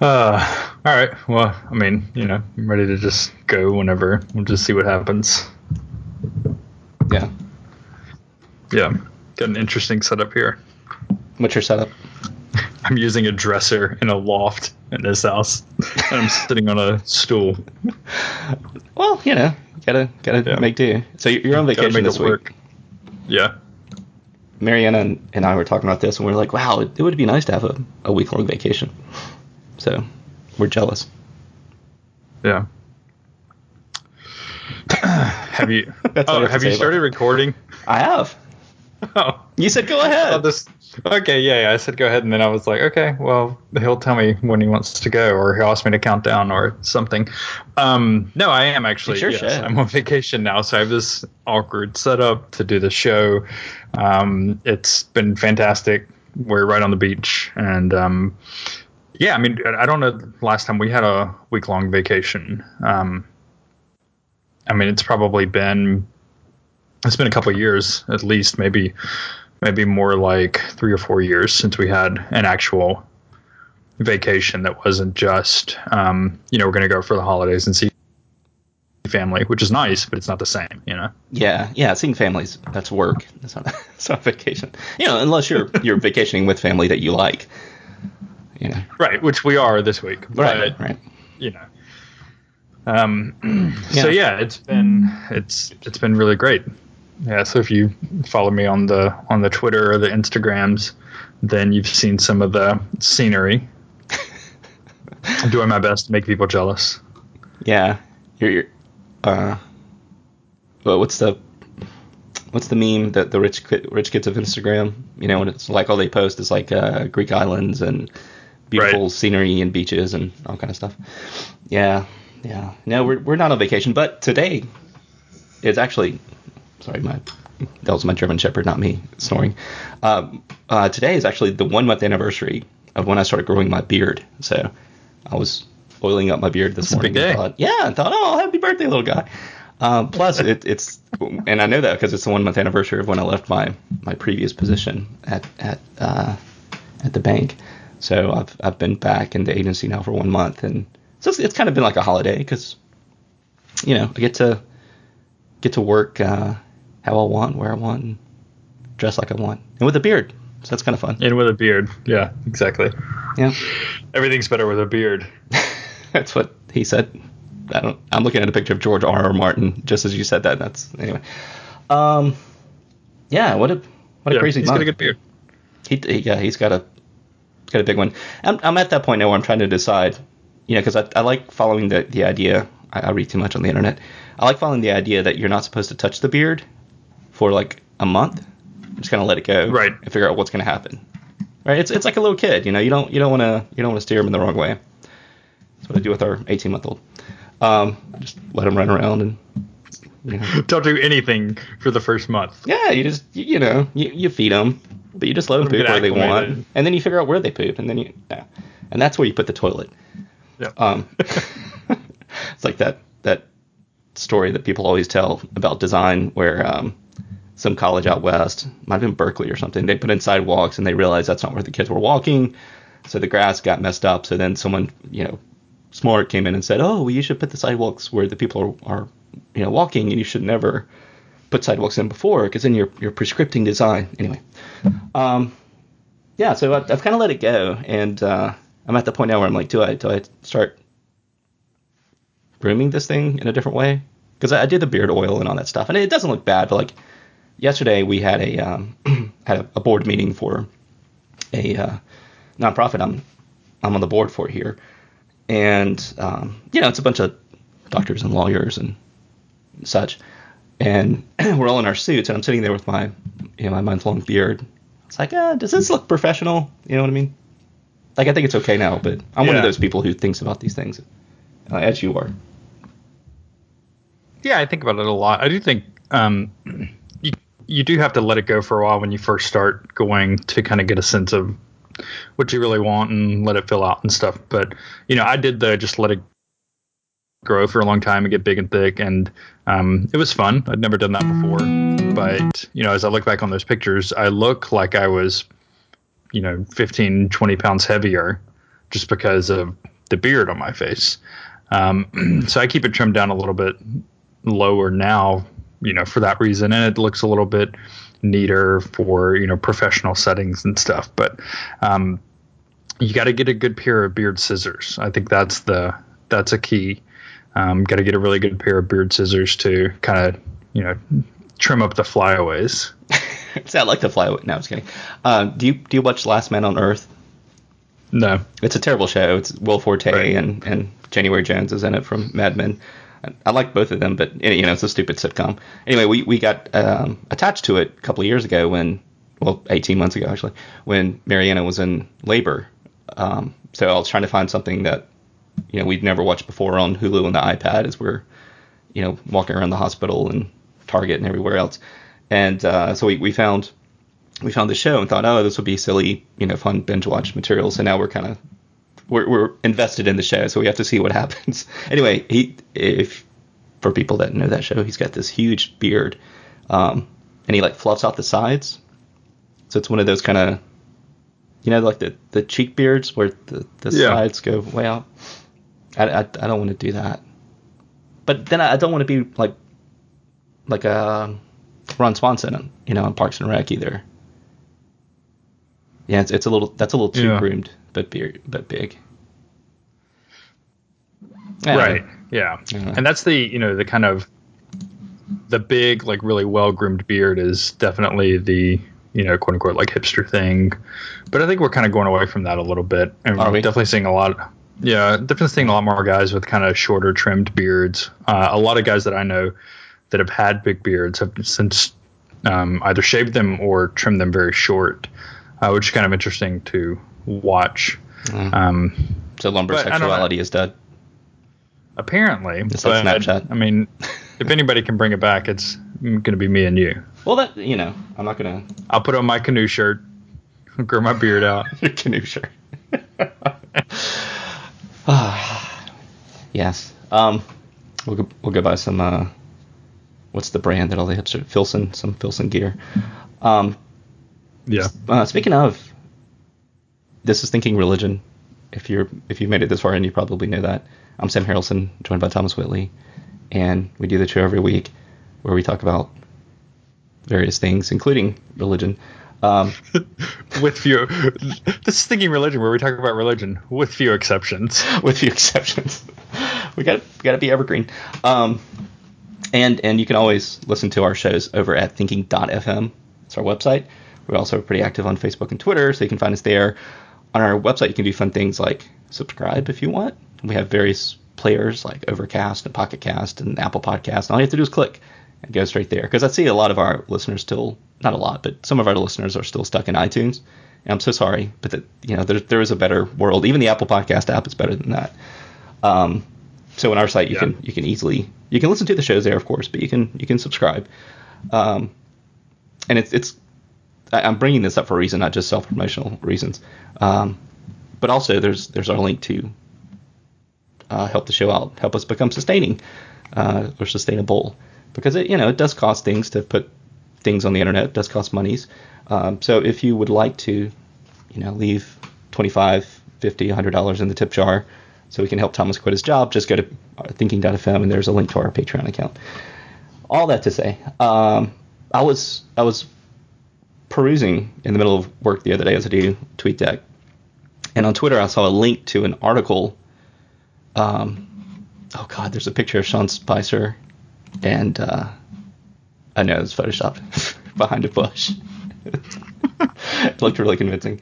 Uh, all right. Well, I mean, you know, I'm ready to just go whenever. We'll just see what happens. Yeah. Yeah. Got an interesting setup here. What's your setup? I'm using a dresser in a loft in this house, and I'm sitting on a stool. Well, you know, gotta gotta Yeah. make do. So you're on vacation this week. work. Yeah. Mariana and, I were talking about this, and we are like, wow, it, it would be nice to have a, a week long vacation. So we're jealous. Yeah. have you? That's oh, have have you started recording? I have. Oh. You said go Oh, ahead. this. Okay, yeah, yeah. I said go ahead, and then I was like, okay, well, he'll tell me when he wants to go, or he'll ask me to count down, or something. Um, no, I am actually. Sure yes. I'm on vacation now, so I have this awkward setup to do the show. Um, it's been fantastic. We're right on the beach, and um, yeah, I mean, I don't know. Last time we had a week long vacation. Um, I mean, it's probably been it's been a couple years at least, maybe maybe more like three or four years since we had an actual vacation that wasn't just um, you know we're going to go for the holidays and see family, which is nice, but it's not the same, you know. Yeah, yeah. Seeing families, that's work. That's not, that's not vacation. You know, unless you're you're vacationing with family that you like. You know. Right, which we are this week. But, right. you know. Um, so Yeah. yeah, it's been it's it's been really great. Yeah, so if you follow me on the on the Twitter or the Instagrams, then you've seen some of the scenery. I'm doing my best to make people jealous. Yeah. You're, you're uh. Well, what's the what's the meme that the rich rich kids of Instagram? You know, when it's like all they post is like uh, Greek islands and beautiful Right. scenery and beaches and all kind of stuff. Yeah, yeah. No, we're we're not on vacation, but today is actually sorry, my that was my German Shepherd, not me snoring. Um, uh, today is actually the one month anniversary of when I started growing my beard. So I was oiling up my beard this That's morning. big and day. Thought, yeah, I thought, oh, happy birthday, little guy. Um, plus, it, it's and I know that because it's the one month anniversary of when I left my my previous position at at uh, at the bank. So I've I've been back in the agency now for one month, and so it's, it's kind of been like a holiday because you know I get to get to work uh, how I want, where I want, and dress like I want, and with a beard. So that's kind of fun. And with a beard. Yeah, exactly. Yeah, Everything's better with a beard. that's what he said. I don't. I'm looking at a picture of George R. R. Martin just as you said that. That's anyway. Um, yeah. What a what a Yeah, crazy he's month. got a good beard. He, he yeah, he's got a got a big one. I'm I'm at that point now where I'm trying to decide, you know, because I, I like following the the idea. I, I read too much on the internet. I like following the idea that you're not supposed to touch the beard for like a month. Just kind of let it go, Right. and figure out what's going to happen. Right? It's it's like a little kid, you know. You don't you don't want to you don't want to steer him in the wrong way. That's what I do with our 18 month old. Um, just let him run around and you know. Don't do anything for the first month. Yeah, you just you, you know you, you feed them, but you just let them poop where they want, and then you figure out where they poop, and then you yeah. and that's where you put the toilet. Yeah. Um, it's like that that story that people always tell about design, where um, some college out west, might have been Berkeley or something, they put in sidewalks and they realized that's not where the kids were walking, so the grass got messed up. So then someone you know smart came in and said, oh, well, you should put the sidewalks where the people are, are you know walking, and you should never put sidewalks in before because then you're you're prescripting design anyway. Um, yeah, so I've, I've kind of let it go, and uh, I'm at the point now where I'm like, do I do I start grooming this thing in a different way? Because I, I did the beard oil and all that stuff, and it doesn't look bad. But like yesterday, we had a um, had a, board meeting for a uh, nonprofit I'm I'm on the board for here, and um, you know it's a bunch of doctors and lawyers and such, and we're all in our suits, and I'm sitting there with my you know my month long beard. It's like, uh, does this look professional? You know what I mean? Like I think it's okay now, but I'm one of those people who thinks about these things, uh, as you are. Yeah, I think about it a lot. I do think um, you you do have to let it go for a while when you first start going to kind of get a sense of what you really want and let it fill out and stuff. But you know, I did the just let it grow for a long time and get big and thick, and um, it was fun. I'd never done that before, but you know, as I look back on those pictures, I look like I was, you know, 15, 20 pounds heavier just because of the beard on my face. Um, so I keep it trimmed down a little bit lower now, you know, for that reason, and it looks a little bit neater for you know professional settings and stuff. But um, you got to get a good pair of beard scissors. I think that's the that's a key. Um, got to get a really good pair of beard scissors to kind of you know trim up the flyaways. Sound like the flyaway. No, I was kidding. Uh, do you do you watch Last Man on Earth? No, it's a terrible show. It's Will Forte right. and and January Jones is in it from Mad Men. I like both of them, but you know it's a stupid sitcom. Anyway, we we got um, attached to it a couple of years ago when, well, 18 months ago actually, when Mariana was in labor. Um, so I was trying to find something that you know we'd never watched before on Hulu and the iPad as we're you know walking around the hospital and Target and everywhere else. And uh, so we, we found we found the show and thought, oh, this would be silly, you know, fun binge watch material. So now we're kind of we're, we're invested in the show, so we have to see what happens. anyway, he if for people that know that show, he's got this huge beard, um, and he like fluffs out the sides. So it's one of those kind of, you know, like the the cheek beards where the the yeah. sides go way out. I, I, I don't want to do that, but then I, I don't want to be like like a uh, Ron Swanson, you know, in Parks and Rec either. Yeah, it's, it's a little that's a little too yeah. groomed, but beard, but big. right. Yeah. yeah. And that's the you know the kind of the big like really well groomed beard is definitely the you know quote unquote like hipster thing, but I think we're kind of going away from that a little bit, and Are we're we? definitely seeing a lot. Yeah, definitely seeing a lot more guys with kind of shorter trimmed beards. Uh, a lot of guys that I know that have had big beards have since um, either shaved them or trimmed them very short, uh, which is kind of interesting to watch. Mm. Um, so lumber sexuality is dead. Apparently, it's like Snapchat. I mean, if anybody can bring it back, it's going to be me and you. Well, that you know, I'm not gonna. I'll put on my canoe shirt, grow my beard out. Your canoe shirt. Yes. Um, we'll go, we'll go buy some uh, what's the brand that all the hipster Filson some Filson gear. Um, yeah. Uh, speaking of, this is thinking religion. If you're if you made it this far and you probably know that. I'm Sam Harrelson, joined by Thomas Whitley, and we do the show every week where we talk about various things, including religion. Um, with few, this is thinking religion, where we talk about religion with few exceptions. with few exceptions, we got got to be evergreen. Um, and and you can always listen to our shows over at thinking.fm. It's our website. We're also pretty active on Facebook and Twitter, so you can find us there. On our website, you can do fun things like subscribe if you want. We have various players like Overcast and Pocket Cast and Apple Podcast. And All you have to do is click and go straight there. Because I see a lot of our listeners still, not a lot, but some of our listeners are still stuck in iTunes. And I'm so sorry, but that you know there there is a better world. Even the Apple Podcast app is better than that. Um, so on our site, you yeah. can you can easily you can listen to the shows there, of course, but you can you can subscribe. Um, and it's it's I, am bringing this up for a reason, not just self promotional reasons. Um, but also there's there's our link to uh, help the show out, help us become sustaining uh, or sustainable, because it you know it does cost things to put things on the internet. It does cost monies. Um, so if you would like to, you know, leave 25 50 100 dollars in the tip jar so we can help Thomas quit his job, just go to thinking.fm and there's a link to our Patreon account. All that to say, um, I was I was perusing in the middle of work the other day as I do TweetDeck, and on Twitter I saw a link to an article. Um, oh God, there's a picture of Sean Spicer, and uh, I know it's photoshopped behind a bush. it looked really convincing.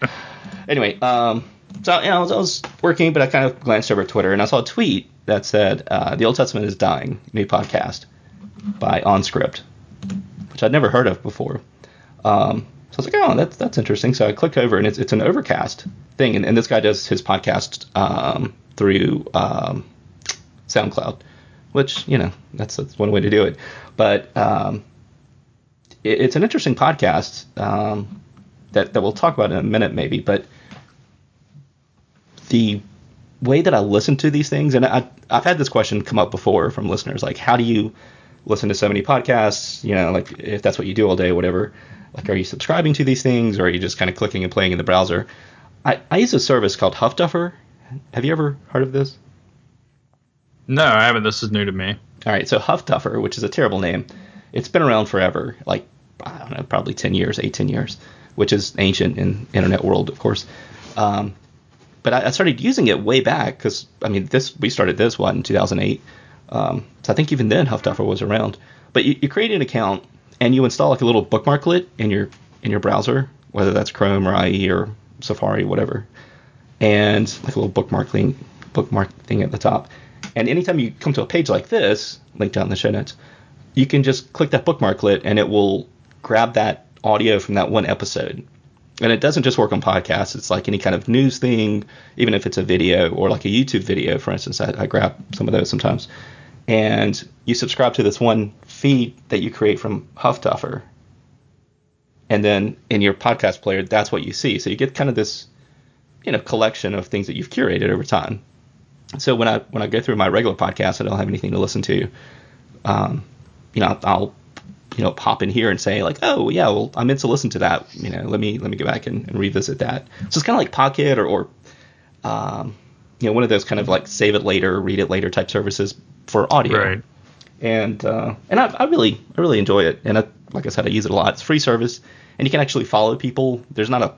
Anyway, um, so you know, I was, I was, working, but I kind of glanced over Twitter and I saw a tweet that said, uh, "The Old Testament is dying." New podcast by OnScript, which I'd never heard of before. Um, so I was like, "Oh, that's that's interesting." So I clicked over and it's it's an Overcast thing, and, and this guy does his podcast um, through um, SoundCloud, which you know that's that's one way to do it. But um, it, it's an interesting podcast um, that that we'll talk about in a minute, maybe, but the way that I listen to these things, and I, I've had this question come up before from listeners, like, how do you listen to so many podcasts? You know, like if that's what you do all day, whatever. Like, are you subscribing to these things, or are you just kind of clicking and playing in the browser? I, I use a service called Huffduffer. Have you ever heard of this? No, I haven't. This is new to me. All right, so Huffduffer, which is a terrible name, it's been around forever, like I don't know, probably 10 years, 8, 10 years, which is ancient in internet world, of course. Um, but I, I, started using it way back because I mean, this we started this one in 2008, um, so I think even then Huffduffer was around. But you, you create an account and you install like a little bookmarklet in your in your browser, whether that's Chrome or IE or Safari, whatever, and like a little bookmark thing, bookmark thing at the top. And anytime you come to a page like this, linked down in the show notes, you can just click that bookmarklet and it will grab that audio from that one episode. And it doesn't just work on podcasts. It's like any kind of news thing, even if it's a video or like a YouTube video, for instance. I, I grab some of those sometimes. And you subscribe to this one feed that you create from Huffduffer. And then in your podcast player, that's what you see. So you get kind of this, you know, collection of things that you've curated over time. So when I when I go through my regular podcast, I don't have anything to listen to. Um, you know, I'll you know pop in here and say like, oh yeah, well I meant to listen to that. You know, let me let me go back and, and revisit that. So it's kind of like Pocket or, or um, you know one of those kind of like save it later, read it later type services for audio. Right. And uh, and I, I really I really enjoy it. And I, like I said, I use it a lot. It's free service, and you can actually follow people. There's not a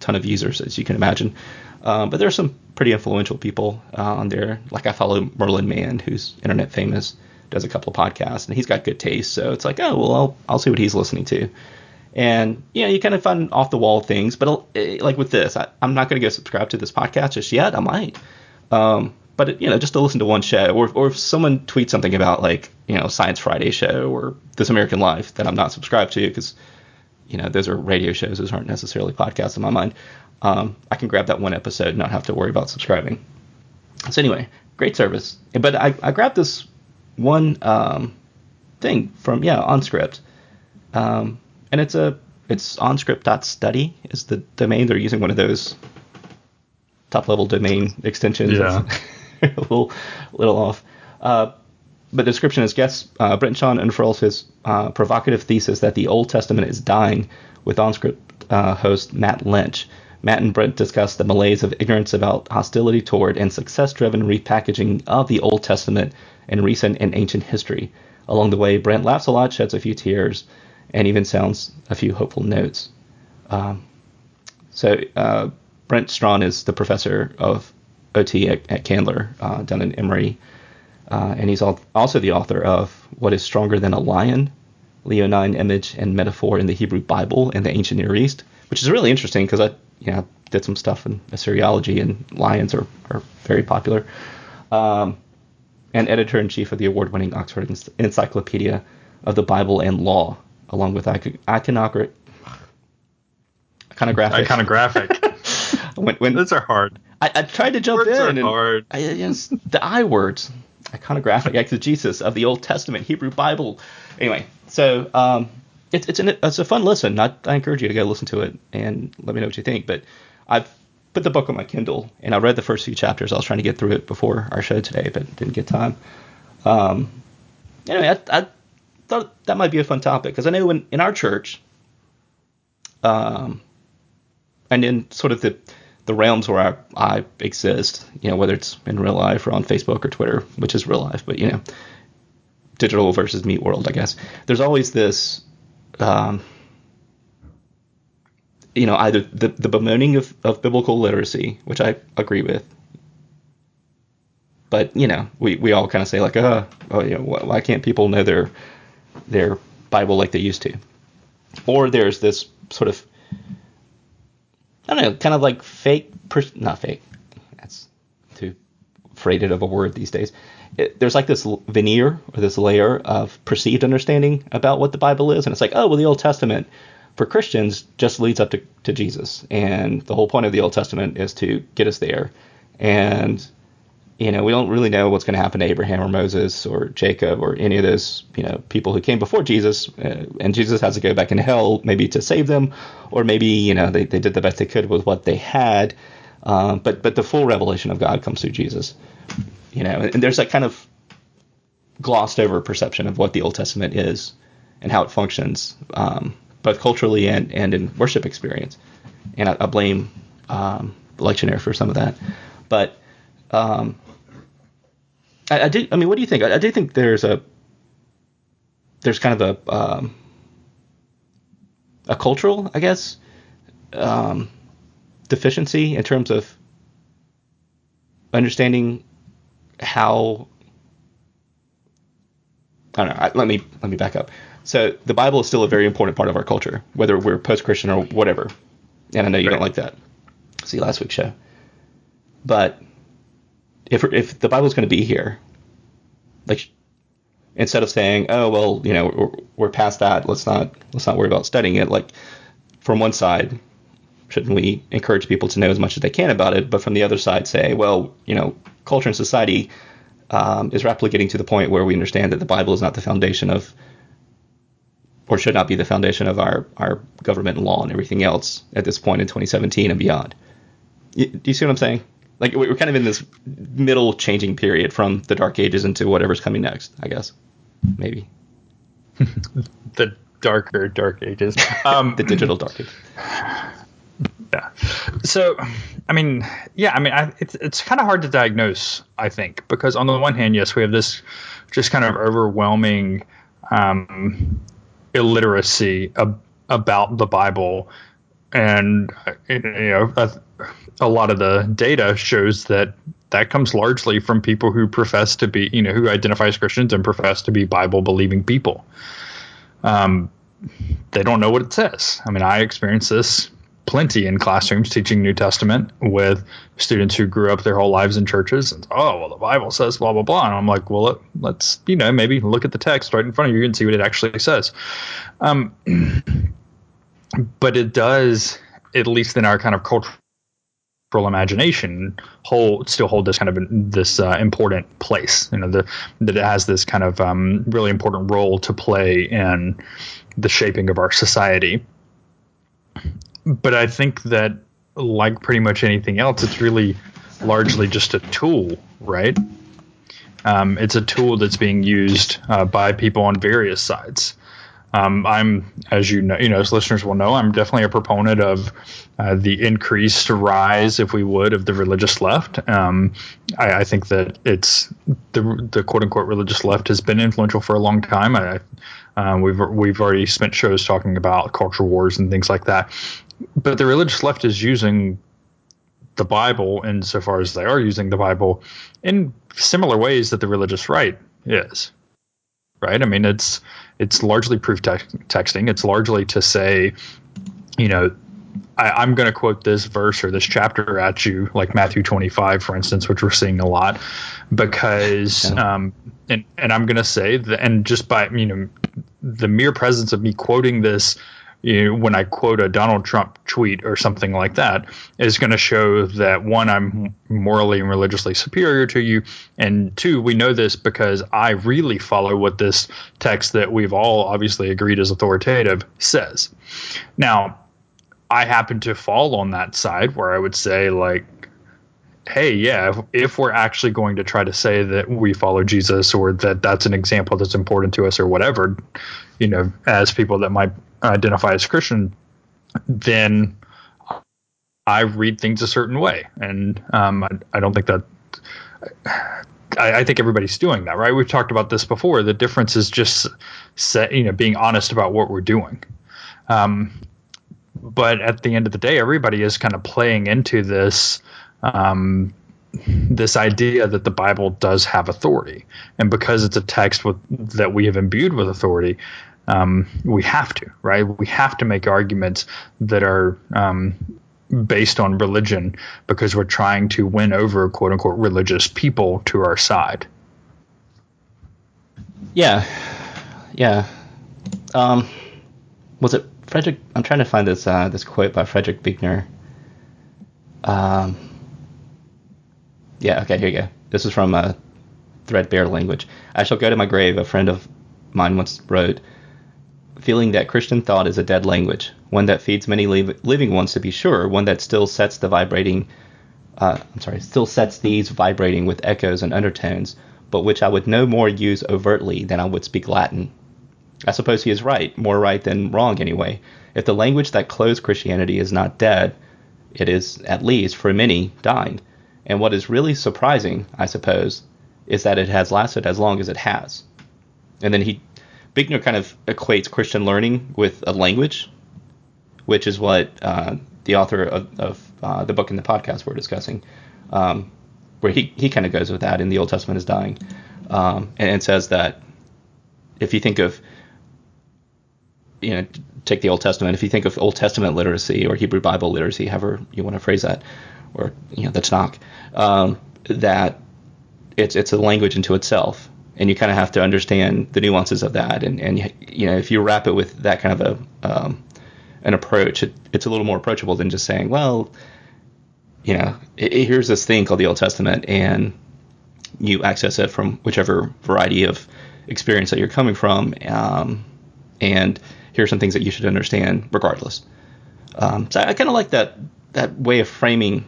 ton of users as you can imagine, um, but there's some pretty influential people uh, on there. Like I follow Merlin Mann, who's internet famous does a couple of podcasts, and he's got good taste. So it's like, oh well, I'll I'll see what he's listening to. And you know, you kind of find off the wall things, but eh, like with this, I, am not going to go subscribe to this podcast just yet. I might, um, but you know, just to listen to one show, or or if someone tweets something about like you know Science Friday show or This American Life that I'm not subscribed to because you know those are radio shows, those aren't necessarily podcasts in my mind. Um, I can grab that one episode, and not have to worry about subscribing. So anyway, great service. But I, I grabbed this one um, thing from yeah OnScript, um, and it's a it's onscript.study is the domain. They're using one of those top level domain extensions. Yeah. a little little off. Uh, but the description is guest uh, Brent Strawn unfurls his uh, provocative thesis that the Old Testament is dying with OnScript uh, host Matt Lynch. Matt and Brent discuss the malaise of ignorance about hostility toward and success driven repackaging of the Old Testament in recent and ancient history. Along the way, Brent laughs a lot, sheds a few tears, and even sounds a few hopeful notes. Um, so, uh, Brent Strawn is the professor of OT at, at Candler uh, down in Emory, uh, and he's also the author of What is Stronger Than a Lion? Leonine Image and Metaphor in the Hebrew Bible and the Ancient Near East, which is really interesting because I you know, did some stuff in Assyriology, and lions are, are very popular. Um, and editor in chief of the award winning Oxford Encyclopedia of the Bible and Law, along with iconographic. Iconographic. Iconographic. when, when, Those are hard. I, I tried to jump words in. Are and hard. I, the I words. Iconographic exegesis of the Old Testament Hebrew Bible. Anyway, so um, it's it's, an, it's a fun listen. I, I encourage you to go listen to it and let me know what you think. But I've put the book on my Kindle and I read the first few chapters. I was trying to get through it before our show today, but didn't get time. Um, anyway, I, I thought that might be a fun topic because I know in, in our church, um, and in sort of the the realms where I, I exist, you know, whether it's in real life or on Facebook or Twitter, which is real life, but you know, digital versus meat world, I guess. There's always this um, you know, either the, the bemoaning of, of biblical literacy, which I agree with, but you know, we, we all kind of say like, uh, oh, you know, why can't people know their their Bible like they used to? Or there's this sort of, I don't know, kind of like fake, not fake. Freighted of a word these days. It, there's like this veneer or this layer of perceived understanding about what the Bible is, and it's like, oh, well, the Old Testament for Christians just leads up to, to Jesus, and the whole point of the Old Testament is to get us there, and you know, we don't really know what's going to happen to Abraham or Moses or Jacob or any of those, you know, people who came before Jesus, uh, and Jesus has to go back into hell maybe to save them, or maybe you know they, they did the best they could with what they had, uh, but but the full revelation of God comes through Jesus you know, and there's that kind of glossed over perception of what the Old Testament is and how it functions, um, both culturally and, and in worship experience. And I, I blame um, lectionary for some of that. But Um, I, I do. I mean, what do you think? I, I do think there's a there's kind of a um, a cultural, I guess, um, deficiency in terms of understanding how I don't know. Let me let me back up. So the Bible is still a very important part of our culture, whether we're post-Christian or whatever. And I know you right. don't like that. See last week's show. But if if the Bible's going to be here, like instead of saying, "Oh well, you know, we're, we're past that. Let's not let's not worry about studying it." Like from one side, shouldn't we encourage people to know as much as they can about it? But from the other side, say, well, you know, culture and society um, is rapidly getting to the point where we understand that the Bible is not the foundation of, or should not be the foundation of our, our government and law and everything else at this point in 2017 and beyond. do you see what I'm saying? Like we're kind of in this middle changing period from the Dark Ages into whatever's coming next. I guess, maybe. the darker Dark Ages. Um, the digital Dark Ages. Yeah. So, I mean, yeah, I mean, I, it's it's kind of hard to diagnose, I think, because on the one hand, yes, we have this just kind of overwhelming um, illiteracy ab- about the Bible, and you know, a, a lot of the data shows that that comes largely from people who profess to be, you know, who identify as Christians and profess to be Bible believing people. Um, they don't know what it says. I mean, I experienced this plenty in classrooms teaching New Testament with students who grew up their whole lives in churches. And oh, well, the Bible says blah blah blah, and I'm like, well, let, us you know maybe look at the text right in front of you and see what it actually says. Um, but it does, at least in our kind of cultural imagination, hold still hold this kind of this uh, important place. You know, the, that it has this kind of um, really important role to play in the shaping of our society but I think that like pretty much anything else, it's really largely just a tool, right? Um, it's a tool that's being used uh, by people on various sides. Um, I'm, as you know, you know, as listeners will know, I'm definitely a proponent of uh, the increased rise, if we would, of the religious left. Um, I, I, think that it's the the quote unquote religious left has been influential for a long time. I, uh, we've we've already spent shows talking about culture wars and things like that but the religious left is using the Bible insofar as they are using the Bible in similar ways that the religious right is. Right? I mean, it's it's largely proof te- texting. It's largely to say, you know, I, am going to quote this verse or this chapter at you, like Matthew 25, for instance, which we're seeing a lot, because, um, and and I'm going to say that, and just by you know, the mere presence of me quoting this you know, when I quote a Donald Trump tweet or something like that, is going to show that one, I'm morally and religiously superior to you, and two, we know this because I really follow what this text that we've all obviously agreed is authoritative says. Now, I happen to fall on that side where I would say, like, hey, yeah, if, if, we're actually going to try to say that we follow Jesus or that that's an example that's important to us or whatever, you know, as people that might identify as Christian, then I read things a certain way, and um, I, I, don't think that. I, I, think everybody's doing that, right? We've talked about this before. The difference is just, set, you know, being honest about what we're doing. Um, but at the end of the day, everybody is kind of playing into this um, this idea that the Bible does have authority, and because it's a text with, that we have imbued with authority, um, we have to, right? We have to make arguments that are um, based on religion because we're trying to win over quote unquote religious people to our side. Yeah, yeah. Um, was it Frederick? I'm trying to find this uh, this quote by Frederick Buechner. Um, yeah, okay, here you go. This is from uh, Threadbare Language. I shall go to my grave, a friend of mine once wrote feeling that Christian thought is a dead language, one that feeds many living ones to be sure, one that still sets the vibrating, uh, I'm sorry, still sets these vibrating with echoes and undertones, but which I would no more use overtly than I would speak Latin. I suppose he is right, more right than wrong anyway. If the language that clothes Christianity is not dead, it is, at least, for many, dying. And what is really surprising, I suppose, is that it has lasted as long as it has. And then he, Buechner kind of equates Christian learning with a language, which is what uh, the author of, of uh, the book and the podcast we're discussing, um, where he, he kind of goes with that in The Old Testament is Dying, um, and, and says that if you think of, you know, take the Old Testament, if you think of Old Testament literacy or Hebrew Bible literacy, however you want to phrase that, or you know, the Tanakh, um, that it's it's a language into itself, and you kind of have to understand the nuances of that, and and you know, if you wrap it with that kind of a um, an approach, it, it's a little more approachable than just saying, well, you know, it, it, here's this thing called the Old Testament, and you access it from whichever variety of experience that you're coming from, um, and here are some things that you should understand regardless. Um, so I kind of like that that way of framing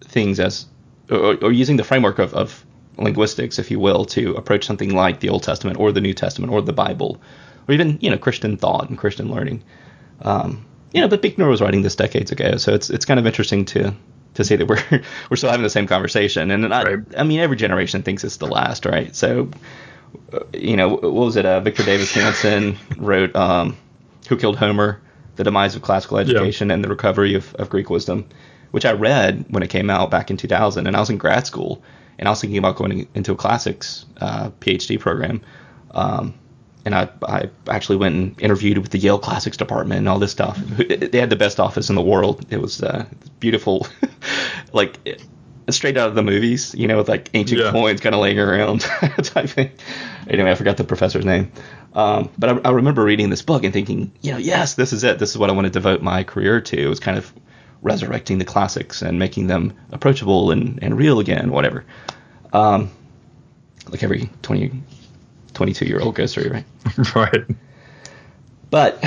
things as, or, or using the framework of, of, linguistics, if you will, to approach something like the Old Testament or the New Testament or the Bible, or even you know Christian thought and Christian learning. Um, you know, but Buechner was writing this decades ago, so it's it's kind of interesting to to see that we're we're still having the same conversation. And I, right. I mean, every generation thinks it's the last, right? So, uh, you know, what was it? Uh, Victor Davis Hanson wrote um, "Who Killed Homer: The Demise of Classical Education yeah. and the Recovery of, of Greek Wisdom," which I read when it came out back in 2000, and I was in grad school, and I was thinking about going into a classics uh, PhD program. Um, and I, I actually went and interviewed with the Yale Classics department and all this stuff. They had the best office in the world. It was uh, beautiful, like straight out of the movies, you know, with like ancient yeah. coins kind of laying around type thing. Anyway, I forgot the professor's name. Um, but I, I, remember reading this book and thinking, you know, yes, this is it. This is what I want to devote my career to. It was kind of resurrecting the classics and making them approachable and, and real again, whatever. Um, like every 20 22 year old goes through, right? right. But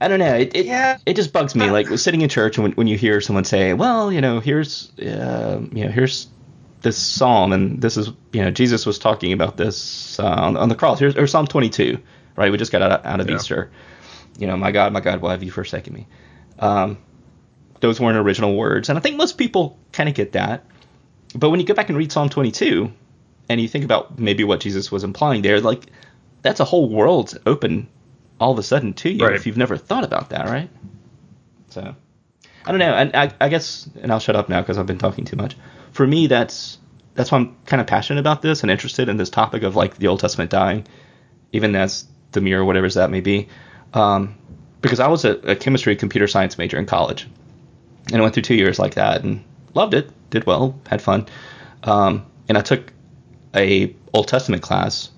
I don't know. It, it, yeah. it just bugs me. Like sitting in church and when, when you hear someone say, well, you know, here's, uh, you know, here's this psalm and this is, you know, Jesus was talking about this uh, on, on, the cross. Here's or Psalm 22, right? We just got out, out of yeah. Easter. You know, my God, my God, why have you forsaken me? Um, those weren't original words. And I think most people kind of get that. But when you go back and read Psalm 22, and you think about maybe what Jesus was implying there, like that's a whole world open all of a sudden to you right. if you've never thought about that, right? So I don't know. And I, I guess, and I'll shut up now because I've been talking too much. For me, that's that's why I'm kind of passionate about this and interested in this topic of like the Old Testament dying, even as the mirror, whatever that may be. Um, because I was a, a chemistry computer science major in college, and I went through two years like that and loved it, did well, had fun. Um, and I took a Old Testament class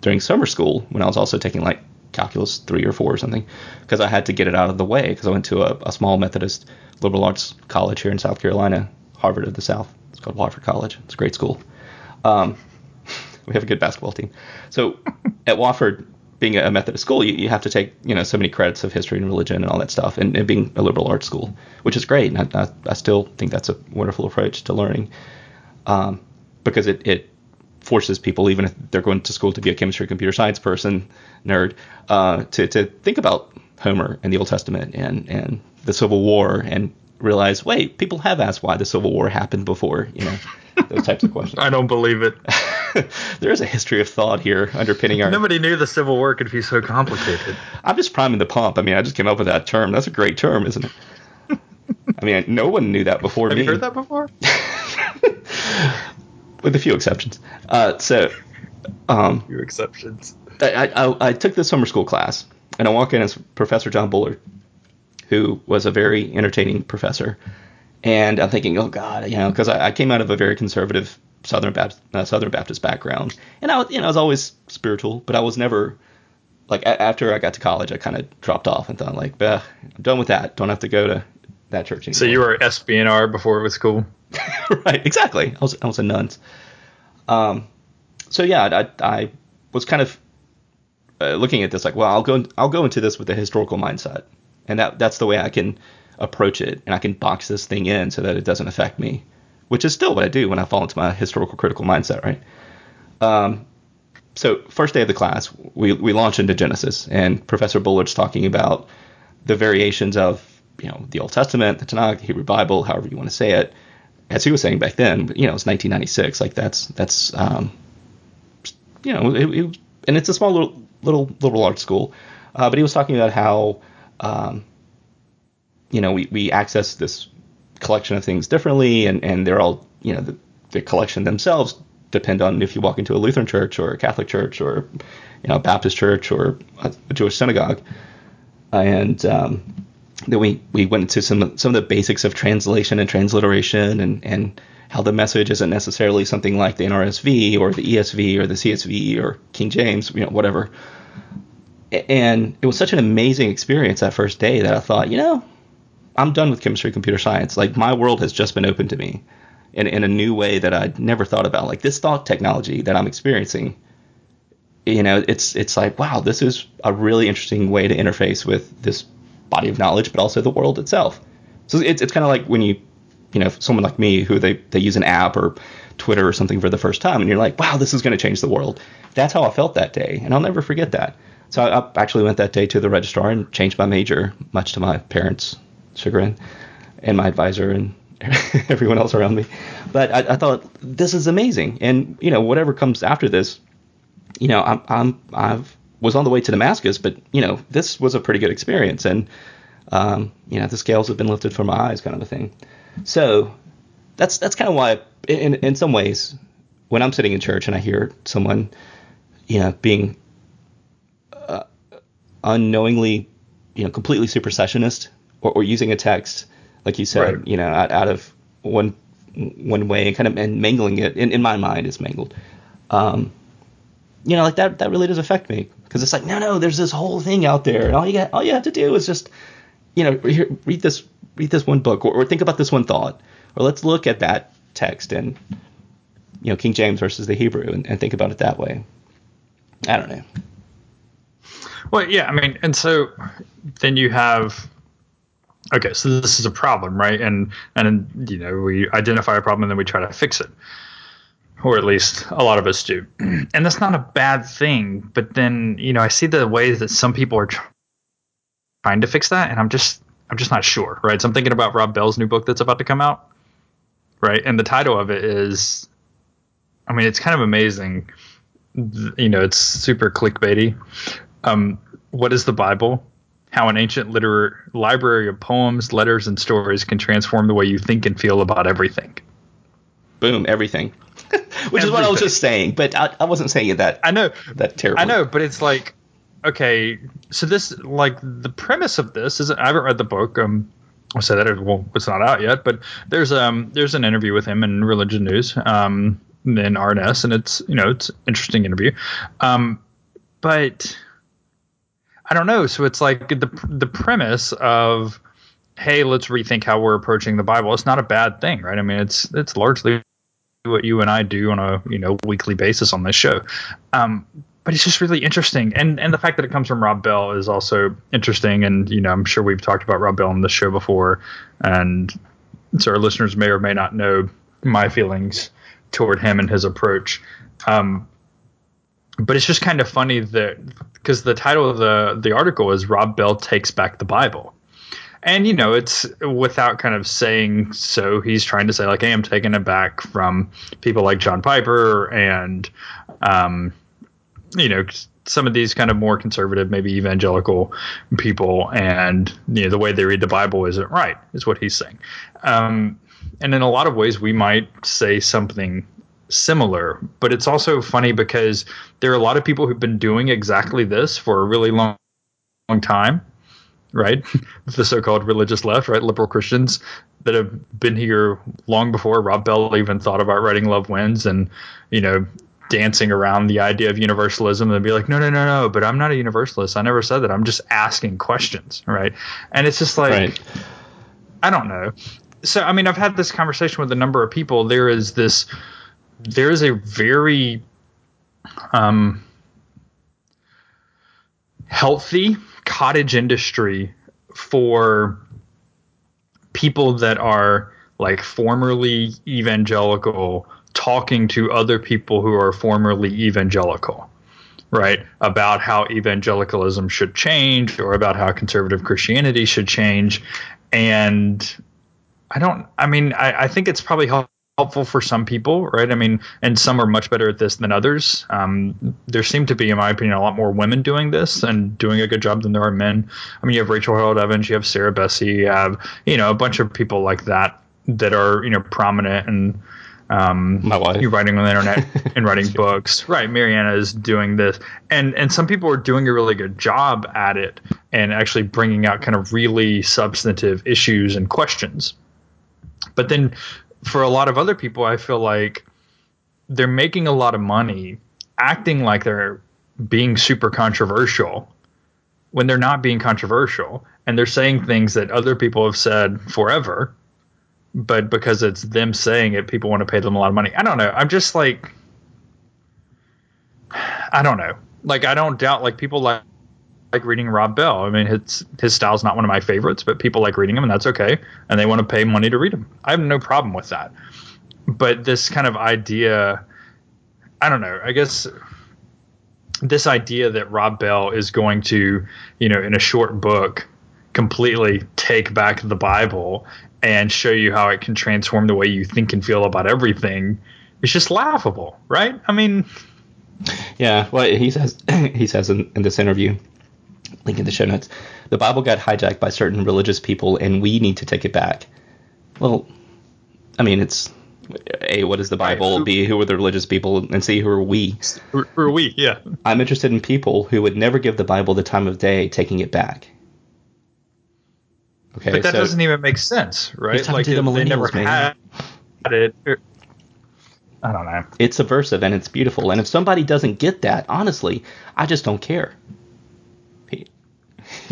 during summer school when I was also taking like calculus three or four or something because I had to get it out of the way because I went to a, a, small Methodist liberal arts college here in South Carolina, Harvard of the South. It's called Wofford College. It's a great school. Um, we have a good basketball team. So at Wofford, being a Methodist school, you, you have to take you know so many credits of history and religion and all that stuff, and, and being a liberal arts school, which is great. And I, I, I still think that's a wonderful approach to learning um, because it, it forces people, even if they're going to school to be a chemistry computer science person, nerd, uh, to, to think about Homer and the Old Testament and, and the Civil War and realize, wait, people have asked why the Civil War happened before, you know, those types of questions. I don't believe it. there is a history of thought here underpinning our. Nobody knew the Civil War could be so complicated. I'm just priming the pump. I mean, I just came up with that term. That's a great term, isn't it? I mean, no one knew that before Have me. Have you heard that before? with a few exceptions. Uh, so, um, few exceptions. I, I, I, took this summer school class, and I walk in as Professor John Bullard, who was a very entertaining professor. And I'm thinking, oh God, you know, because I, I, came out of a very conservative Southern Baptist, uh, Southern Baptist background, and I, you know, I was always spiritual, but I was never like a, after I got to college, I kind of dropped off and thought like, I'm done with that. Don't have to go to that church anymore. So you were SBNR before it was cool. right, exactly. I was I was a nones. Um, so yeah, I, I was kind of uh, looking at this like, well, I'll go I'll go into this with a historical mindset, and that that's the way I can approach it, and I can box this thing in so that it doesn't affect me, which is still what I do when I fall into my historical critical mindset, right? Um, so first day of the class, we we launch into Genesis, and Professor Bullard's talking about the variations of you know the Old Testament, the Tanakh, the Hebrew Bible, however you want to say it, as he was saying back then, you know, it's 1996. Like that's that's um, you know, it, it, and it's a small little little liberal arts school, uh, but he was talking about how um, you know we we access this collection of things differently, and and they're all you know the, the collection themselves depend on if you walk into a Lutheran church or a Catholic church or you know a Baptist church or a, Jewish synagogue, and um, then we we went into some some of the basics of translation and transliteration and and how the message isn't necessarily something like the NRSV or the ESV or the CSV or King James, you know, whatever. And it was such an amazing experience that first day that I thought, you know, I'm done with chemistry, computer science. Like my world has just been opened to me in, in a new way that I'd never thought about. Like this thought technology that I'm experiencing, you know, it's it's like wow, this is a really interesting way to interface with this body of knowledge, but also the world itself. So it's it's kind of like when you, you know, someone like me who they they use an app or Twitter or something for the first time, and you're like, wow, this is going to change the world. That's how I felt that day, and I'll never forget that. So I, I actually went that day to the registrar and changed my major, much to my parents' chagrin, and my advisor and everyone else around me. But I, I, thought this is amazing, and you know whatever comes after this, you know I'm I'm I've was on the way to Damascus, but you know this was a pretty good experience, and um, you know the scales have been lifted from my eyes, kind of a thing. So that's that's kind of why, in in some ways, when I'm sitting in church and I hear someone, you know, being uh, unknowingly, you know, completely supersessionist or, or using a text like you said, right. you know, out, out of one one way and kind of and mangling it in, in my mind is mangled. Um, you know, like that that really does affect me because it's like no no, there's this whole thing out there, and all you got all you have to do is just you know read this read this one book or, or think about this one thought or let's look at that text and you know King James versus the Hebrew and, and think about it that way. I don't know. Well, yeah, I mean, and so then you have okay, so this is a problem, right? And and you know we identify a problem and then we try to fix it, or at least a lot of us do. And that's not a bad thing. But then you know I see the ways that some people are trying to fix that, and I'm just I'm just not sure, right? So I'm thinking about Rob Bell's new book that's about to come out, right? And the title of it is, I mean, it's kind of amazing. You know, it's super clickbaity. Um, what is the Bible? How an ancient liter- library of poems, letters, and stories can transform the way you think and feel about everything. Boom, everything. Which everything. is what I was just saying, but I, I wasn't saying it that. I know that terrible. I know, but it's like, okay, so this like the premise of this is I haven't read the book. Um, I'll say that well, it's not out yet, but there's um there's an interview with him in Religion News um in RNS, and it's you know it's an interesting interview, um, but I don't know. So it's like the the premise of hey, let's rethink how we're approaching the Bible. It's not a bad thing, right? I mean, it's it's largely what you and I do on a you know weekly basis on this show. Um, but it's just really interesting, and and the fact that it comes from Rob Bell is also interesting. And you know, I'm sure we've talked about Rob Bell on this show before, and so our listeners may or may not know my feelings toward him and his approach. Um, but it's just kind of funny that because the title of the the article is Rob Bell takes back the Bible. And you know, it's without kind of saying so. He's trying to say like, "Hey, I'm taking it back from people like John Piper and, um, you know, some of these kind of more conservative, maybe evangelical people, and you know, the way they read the Bible isn't right," is what he's saying. Um, and in a lot of ways, we might say something similar, but it's also funny because there are a lot of people who've been doing exactly this for a really long, long time, right? the so-called religious left, right? Liberal Christians that have been here long before Rob Bell even thought about writing Love Wins and, you know, dancing around the idea of universalism and be like, no, no, no, no, but I'm not a universalist. I never said that. I'm just asking questions, right? And it's just like, right. I don't know. So, I mean, I've had this conversation with a number of people. There is this there is a very um, healthy cottage industry for people that are like formerly evangelical talking to other people who are formerly evangelical right about how evangelicalism should change or about how conservative christianity should change and I don't. I mean, I, I think it's probably helpful for some people, right? I mean, and some are much better at this than others. Um, there seem to be, in my opinion, a lot more women doing this and doing a good job than there are men. I mean, you have Rachel Held Evans, you have Sarah Bessey, you have you know a bunch of people like that that are you know prominent and um, My wife. You're writing on the internet and writing books, right? Mariana is doing this, and and some people are doing a really good job at it and actually bringing out kind of really substantive issues and questions. But then, for a lot of other people, I feel like they're making a lot of money acting like they're being super controversial when they're not being controversial and they're saying things that other people have said forever but because it's them saying it, people want to pay them a lot of money. I don't know. I'm just like, I don't know. Like, I don't doubt like people like like reading Rob Bell. I mean, his his style's not one of my favorites, but people like reading him, and that's okay. And they want to pay money to read him. I have no problem with that. But this kind of idea, I don't know. I guess this idea that Rob Bell is going to, you know, in a short book, completely take back the Bible and show you how it can transform the way you think and feel about everything is just laughable, right? I mean, yeah. Well, he says he says in, in this interview, link in the show notes, the Bible got hijacked by certain religious people, and we need to take it back. Well, I mean, it's a what is the Bible? Right. B who are the religious people? And C who are we? Who are we? Yeah. I'm interested in people who would never give the Bible the time of day, taking it back. Okay, but that so doesn't even make sense, right? Like to the millennials, never had it. I don't know. It's subversive and it's beautiful. And if somebody doesn't get that, honestly, I just don't care.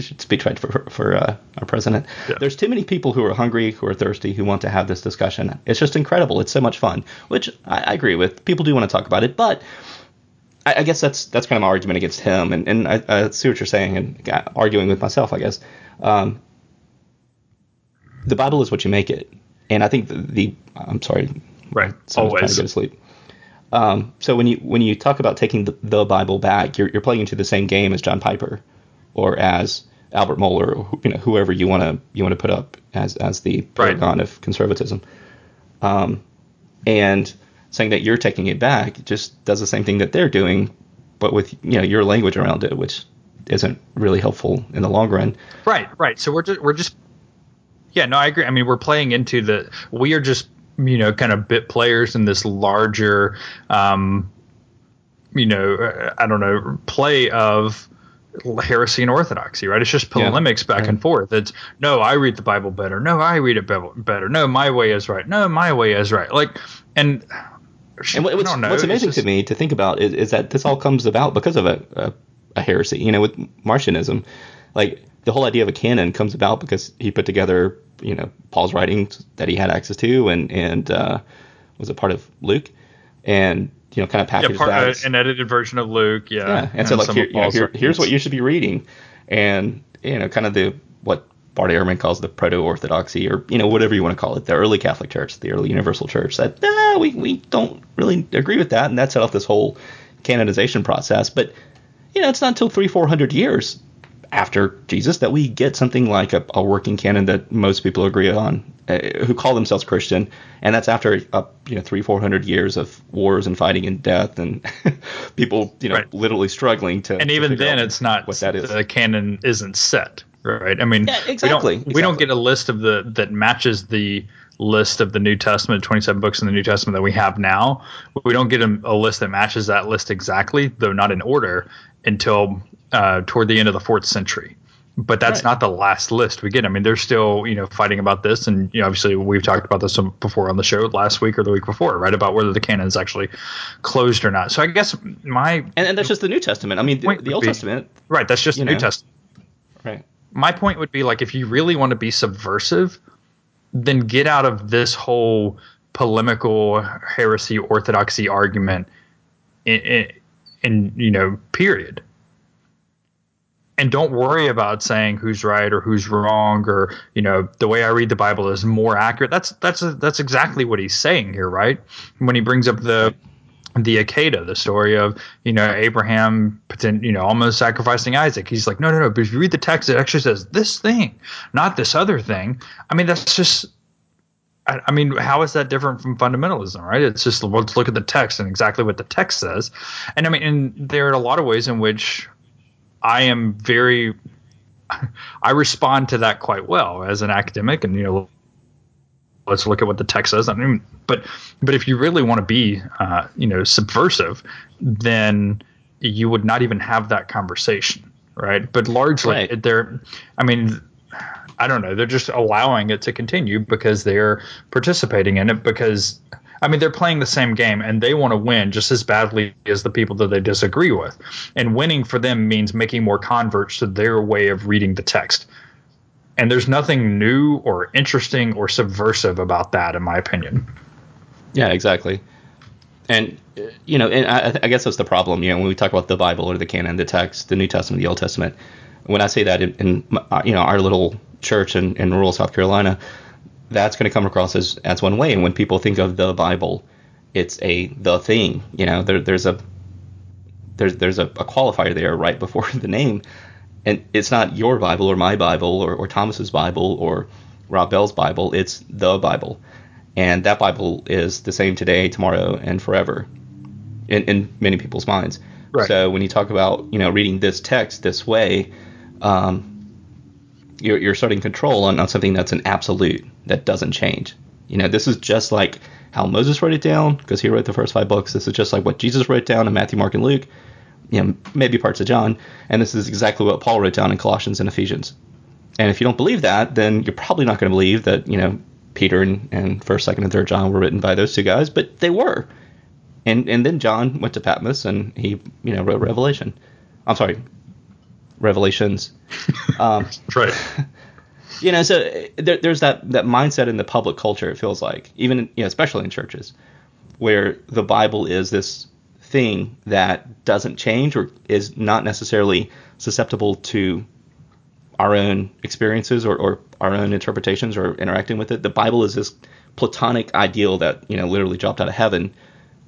Should speak right for for uh, our president. Yeah. There's too many people who are hungry, who are thirsty, who want to have this discussion. It's just incredible. It's so much fun, which I, I agree with. People do want to talk about it, but I, I, guess that's that's kind of my argument against him. And, and I, I see what you're saying, and arguing with myself, I guess. Um, the Bible is what you make it, and I think the, the I'm sorry, right, always trying to go to sleep. Um, so when you when you talk about taking the, the, Bible back, you're you're playing into the same game as John Piper, or as Albert Mohler, or you know whoever you want to you want to put up as as the paragon right. of conservatism, um, and saying that you're taking it back just does the same thing that they're doing, but with you know your language around it, which isn't really helpful in the long run. Right, right. So we're just we're just yeah, no, I agree. I mean, we're playing into the we are just you know kind of bit players in this larger, um, you know, I don't know, play of heresy and orthodoxy, right? It's just polemics yeah. back and forth. It's no, I read the Bible better. No, I read it better. No, my way is right. No, my way is right. Like, and and what's, what's amazing just, to me to think about is, is, that this all comes about because of a, a, a heresy. You know, with Marcionism, like the whole idea of a canon comes about because he put together, you know, Paul's writings that he had access to, and and uh, was a part of Luke, and you know, kind of packaged yeah, part, that. Uh, an edited version of Luke, yeah. Yeah, and, and so like here, you know, here, here's what you should be reading, and you know, kind of the what Bart Ehrman calls the proto-orthodoxy, or you know, whatever you want to call it, the early Catholic Church, the early Universal Church. That nah, we we don't really agree with that, and that set off this whole canonization process. But you know, it's not until three, four hundred years after Jesus that we get something like a, a working canon that most people agree on, uh, who call themselves Christian, and that's after uh, you know three four hundred years of wars and fighting and death and people you know right. literally struggling to. And to even then, it's not what that is. The canon isn't set, right? I mean, yeah, exactly. We don't, exactly. we don't get a list of the that matches the list of the New Testament, 27 books in the New Testament that we have now. We don't get a, a, list that matches that list exactly, though not in order, until uh, toward the end of the fourth century. But that's right. not the last list we get. I mean, they're still, you know, fighting about this, and you know, obviously we've talked about this before on the show last week or the week before, right? About whether the canon is actually closed or not. So I guess my and, and that's just the New Testament. I mean, the, the Old be, Testament, right? That's just the New Testament, right? My point would be like if you really want to be subversive, then get out of this whole polemical heresy orthodoxy argument in you know period and don't worry about saying who's right or who's wrong or you know the way I read the Bible is more accurate. That's that's a, that's exactly what he's saying here, right? When he brings up the the Akedah, the story of you know Abraham, you know, almost sacrificing Isaac. He's like, no, no, no. But if you read the text, it actually says this thing, not this other thing. I mean, that's just I, I mean, how is that different from fundamentalism, right? It's just let's look at the text and exactly what the text says. And I mean, and there are a lot of ways in which I am very, I respond to that quite well as an academic, and you know, let's look at what the text says. I mean, but but if you really want to be, uh, you know, subversive, then you would not even have that conversation, right? But largely, right. they're, I mean, I don't know, they're just allowing it to continue because they're participating in it because. I mean, they're playing the same game and they want to win just as badly as the people that they disagree with. And winning for them means making more converts to their way of reading the text. And there's nothing new or interesting or subversive about that, in my opinion. Yeah, exactly. And you know, and I, I, guess that's the problem. You know, when we talk about the Bible or the canon, the text, the New Testament, the Old Testament. When I say that in, in you know our little church in, in rural South Carolina, that's going to come across as as one way. And when people think of the Bible, it's a the thing. You know, there, there's a there's there's a, a, qualifier there right before the name, and it's not your Bible or my Bible or, or Thomas's Bible or Rob Bell's Bible. It's the Bible, and that Bible is the same today, tomorrow, and forever in, in many people's minds. Right. So when you talk about you know reading this text this way, um, you're, you're starting control on, on something that's an absolute that doesn't change. You know, this is just like how Moses wrote it down because he wrote the first five books. This is just like what Jesus wrote down in Matthew, Mark, and Luke. You know, maybe parts of John, and this is exactly what Paul wrote down in Colossians and Ephesians. And if you don't believe that, then you're probably not going to believe that you know Peter and, and First, Second, and Third John were written by those two guys, but they were and and then John went to Patmos and he you know wrote Revelation. I'm sorry, Revelations. Um, right. You know, so there, there's that that mindset in the public culture. It feels like even you know, especially in churches, where the Bible is this thing that doesn't change or is not necessarily susceptible to our own experiences or, or our own interpretations or interacting with it. The Bible is this platonic ideal that you know literally dropped out of heaven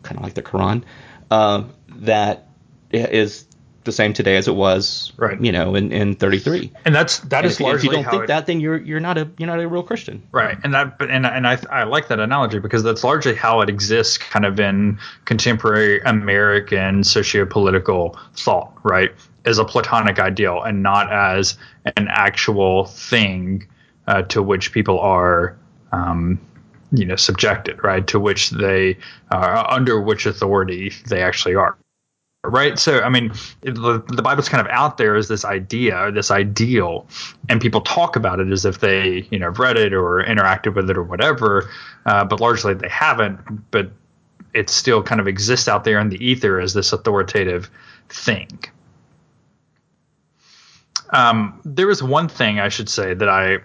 kind of like the Quran, uh, that is the same today as it was, right. you know, in, in 33. And that's that and is if, largely if you don't think it, that, then you're you're not a you're not a real Christian. Right. And that and and I I like that analogy because that's largely how it exists, kind of in contemporary American socio-political thought, right? As a platonic ideal and not as an actual thing uh, to which people are. Um, you know subjected right to which they are uh, under which authority they actually are right? So i mean the, the bible's kind of out there as this idea or this ideal and people talk about it as if they you know read it or interacted with it or whatever uh, but largely they haven't but it still kind of exists out there in the ether as this authoritative thing. Um, one thing I should say that I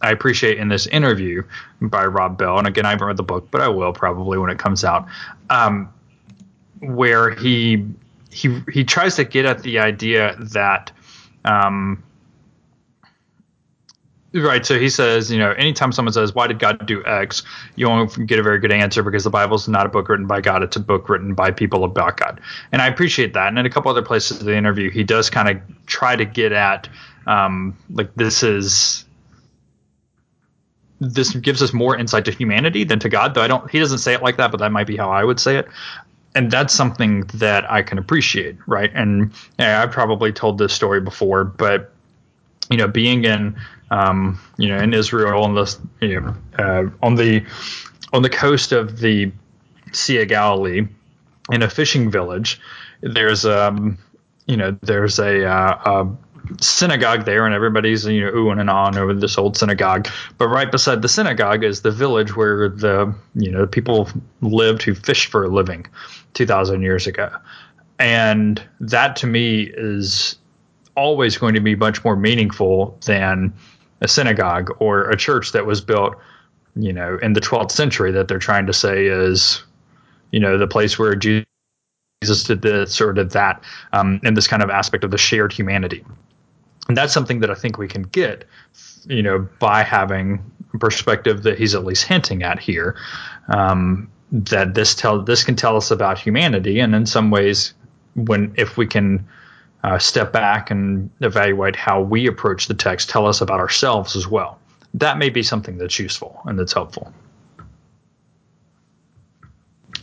I appreciate in this interview by Rob Bell, and again, I haven't read the book, but I will probably when it comes out, um, where he he he tries to get at the idea that. Um, Right. So he says, you know, anytime someone says, why did God do X, you won't get a very good answer because the Bible's not a book written by God. It's a book written by people about God. And I appreciate that. And in a couple other places of the interview, he does kind of try to get at, um, like, this is this gives us more insight to humanity than to God. Though I don't, he doesn't say it like that, but that might be how I would say it. And that's something that I can appreciate, right? And yeah, I've probably told this story before, but you know, being in, um, you know, in Israel on the, you know, uh, on the on the coast of the Sea of Galilee, in a fishing village, there's um, you know, there's a, uh, synagogue there, and everybody's you know oohing and on over this old synagogue. But right beside the synagogue is the village where the you know people lived who fished for a living, two thousand years ago, and that to me is always going to be much more meaningful than a synagogue or a church that was built, you know, in the 12th century that they're trying to say is, you know, the place where Jesus did this or did that, um, and this kind of aspect of the shared humanity and that's something that I think we can get, you know, by having a perspective that he's at least hinting at here. Um, that this tell this can tell us about humanity, and in some ways, when if we can uh, step back and evaluate how we approach the text, tell us about ourselves as well. that may be something that's useful and that's helpful.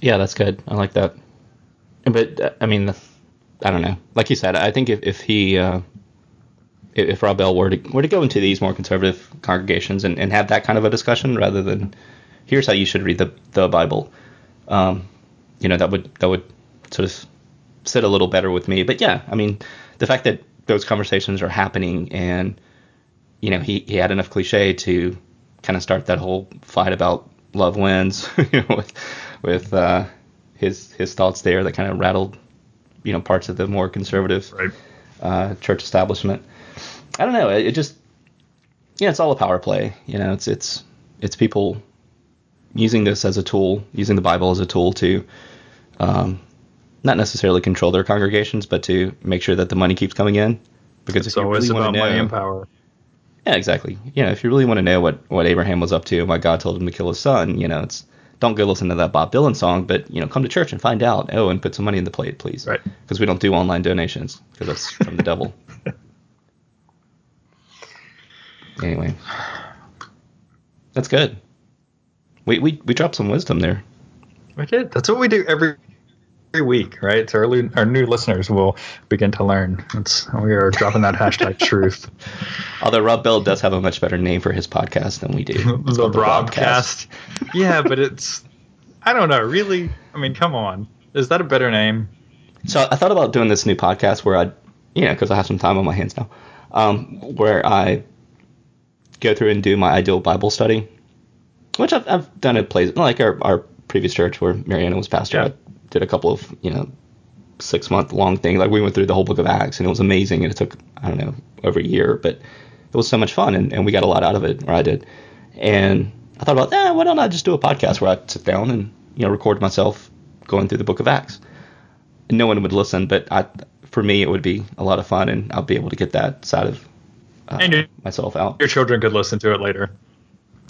Yeah, that's good. I like that. But uh, I mean, I don't know. Like you said, I think if if he uh, if Rob Bell were to were to go into these more conservative congregations and, and have that kind of a discussion rather than here's how you should read the the Bible, um, you know, that would that would sort of sit a little better with me. But yeah, I mean, the fact that those conversations are happening and you know he, he had enough cliche to kind of start that whole fight about love wins you know, with with uh, his his thoughts there that kind of rattled you know parts of the more conservative Right. uh, church establishment. I don't know. It, it just yeah, it's all a power play. You know, it's it's it's people using this as a tool, using the Bible as a tool to um, not necessarily control their congregations, but to make sure that the money keeps coming in. Because It's if you always really about to money know, and power. yeah, exactly. You know, if you really want to know what what Abraham was up to and why God told him to kill his son, you know, it's don't go listen to that Bob Dylan song, but you know, come to church and find out. Oh, and put some money in the plate, please. Right. Because we don't do online donations because that's from the devil. Anyway, that's good. We we we dropped some wisdom there. We did. That's what we do every every week, right? So our, our new listeners will begin to learn. It's, we are dropping that hashtag truth. Although Rob Bell does have a much better name for his podcast than we do. It's the broadcast. yeah, but it's I don't know. Really, I mean, come on. Is that a better name? So I thought about doing this new podcast where I, you know, because I have some time on my hands now, um, where I go through and do my ideal Bible study, which I've, I've done at places like our, our previous church where Mariana was pastor. Yeah. I did a couple of, you know, six month long things. Like we went through the whole book of Acts and it was amazing. And it took, I don't know, over a year, but it was so much fun and, and we got a lot out of it, or I did. And I thought about, eh, why don't I just do a podcast where I sit down and, you know, record myself going through the book of Acts no one would listen, but I, for me, it would be a lot of fun, and I'll be able to get that side of uh, And your- myself out. Your children could listen to it later.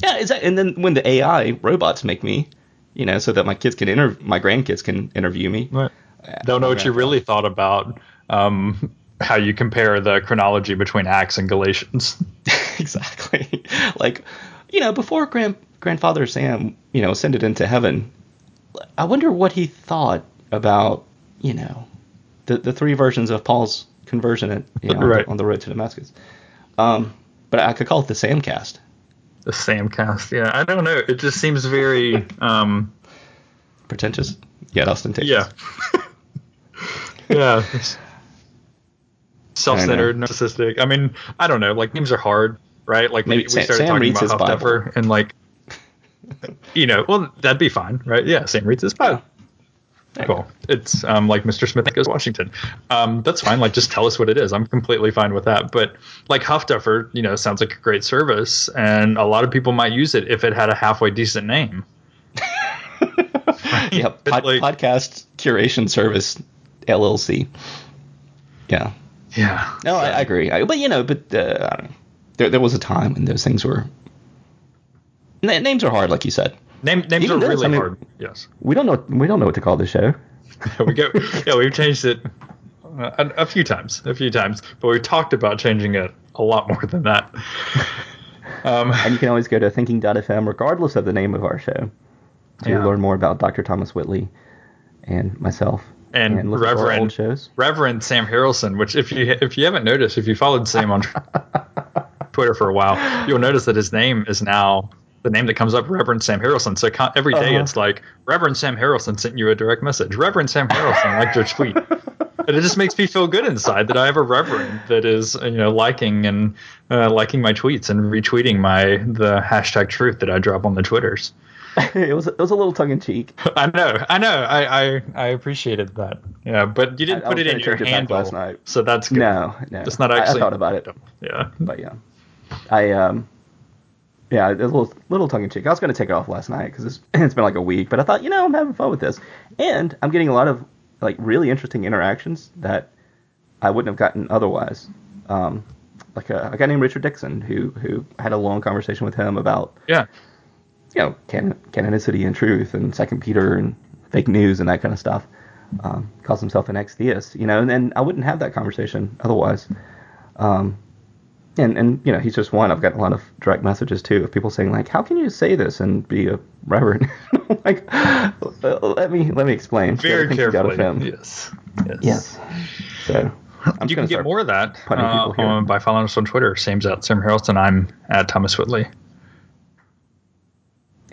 Yeah, exactly. And then when the AI robots make me, you know, so that my kids can inter, my grandkids can interview me. Right. Don't know what you really thought about um, how you compare the chronology between Acts and Galatians. exactly. Like, you know, before grand grandfather Sam, you know, ascended into heaven, I wonder what he thought about, you know, the the three versions of Paul's conversion at, you know, on the- on the road to Damascus. Um, but I could call it the Samcast. The Samcast. Yeah, I don't know. It just seems very. Um, pretentious yet ostentatious. yeah. yeah. Self-centered, narcissistic. I mean, I don't know. Like names are hard, right? Like Maybe we, Sam- started Sam talking about his Bible. Huffduffer and like, you know, well, that'd be fine, right? Yeah, Sam reads his Bible. Cool. It's um, like Mr. Smith goes Washington. Um, that's fine. Like, just tell us what it is. I'm completely fine with that. But like Huffduffer, you know, sounds like a great service, and a lot of people might use it if it had a halfway decent name. yeah. Pod, Like- podcast curation service LLC. Yeah. Yeah. No, I, I agree. I, but you know, but uh, I don't know. There, there was a time when those things were. Na- names are hard, like you said. Name, names Even are this, really I mean- hard. Yes. We don't know. We don't know what to call the show. we go. Yeah, we've changed it uh, a, a few times, a few times, but we've talked about changing it a lot more than that. Um, And you can always go to thinking.fm, regardless of the name of our show, to Yeah. learn more about Dr. Thomas Whitley and myself. And our Reverend-. Reverend Sam Harrelson, which if you if you haven't noticed, if you followed Sam on Twitter for a while, you'll notice that his name is now the name that comes up, Reverend Sam Harrelson. So co- every day Uh-huh. it's like Reverend Sam Harrelson sent you a direct message. Reverend Sam Harrelson liked your tweet. And it just makes me feel good inside that I have a reverend that is, you know, liking and uh, liking my tweets and retweeting my the hashtag truth that I drop on the twitters. it was it was a little tongue in cheek. I know, I know, I I, I appreciated that. Yeah, but you didn't I- I put was it in your change it back handle last night. so that's good. No, no. It's not I- actually. I, thought about it, Yeah. but yeah, I um, yeah, a little little tongue in cheek. I was going to take it off last night because it's, it's been like a week, but I thought you know I'm having fun with this, and I'm getting a lot of like really interesting interactions that I wouldn't have gotten otherwise. Um, like a, a guy named Richard Dixon who who had a long conversation with him about Yeah. you know can, canonicity and truth and Second Peter and fake news and that kind of stuff. Um, calls himself an ex-theist, you know, and, and I wouldn't have that conversation otherwise. Um, and and you know he's just one. I've got a lot of direct messages too of people saying like, "How can you say this and be a reverend?" like, let me let me explain. Very carefully. Yes. Yes. yes. So. I'm you can get more of that uh, by following us on Twitter. Sam's at Sam Harrelson. I'm at Thomas Whitley.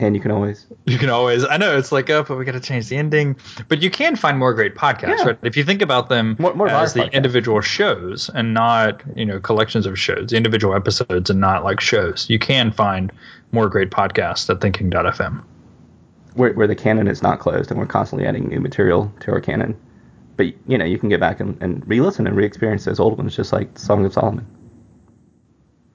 And you can always. You can always. I know it's like, oh, but we got to change the ending. But you can find more great podcasts, yeah. right? If you think about them more, more as the individual shows and not, you know, collections of shows, individual episodes and not like shows, you can find more great podcasts at thinking.fm. Where, where the canon is not closed and we're constantly adding new material to our canon. But, you know, you can get back and, and re listen and re experience those old ones, just like Song of Solomon.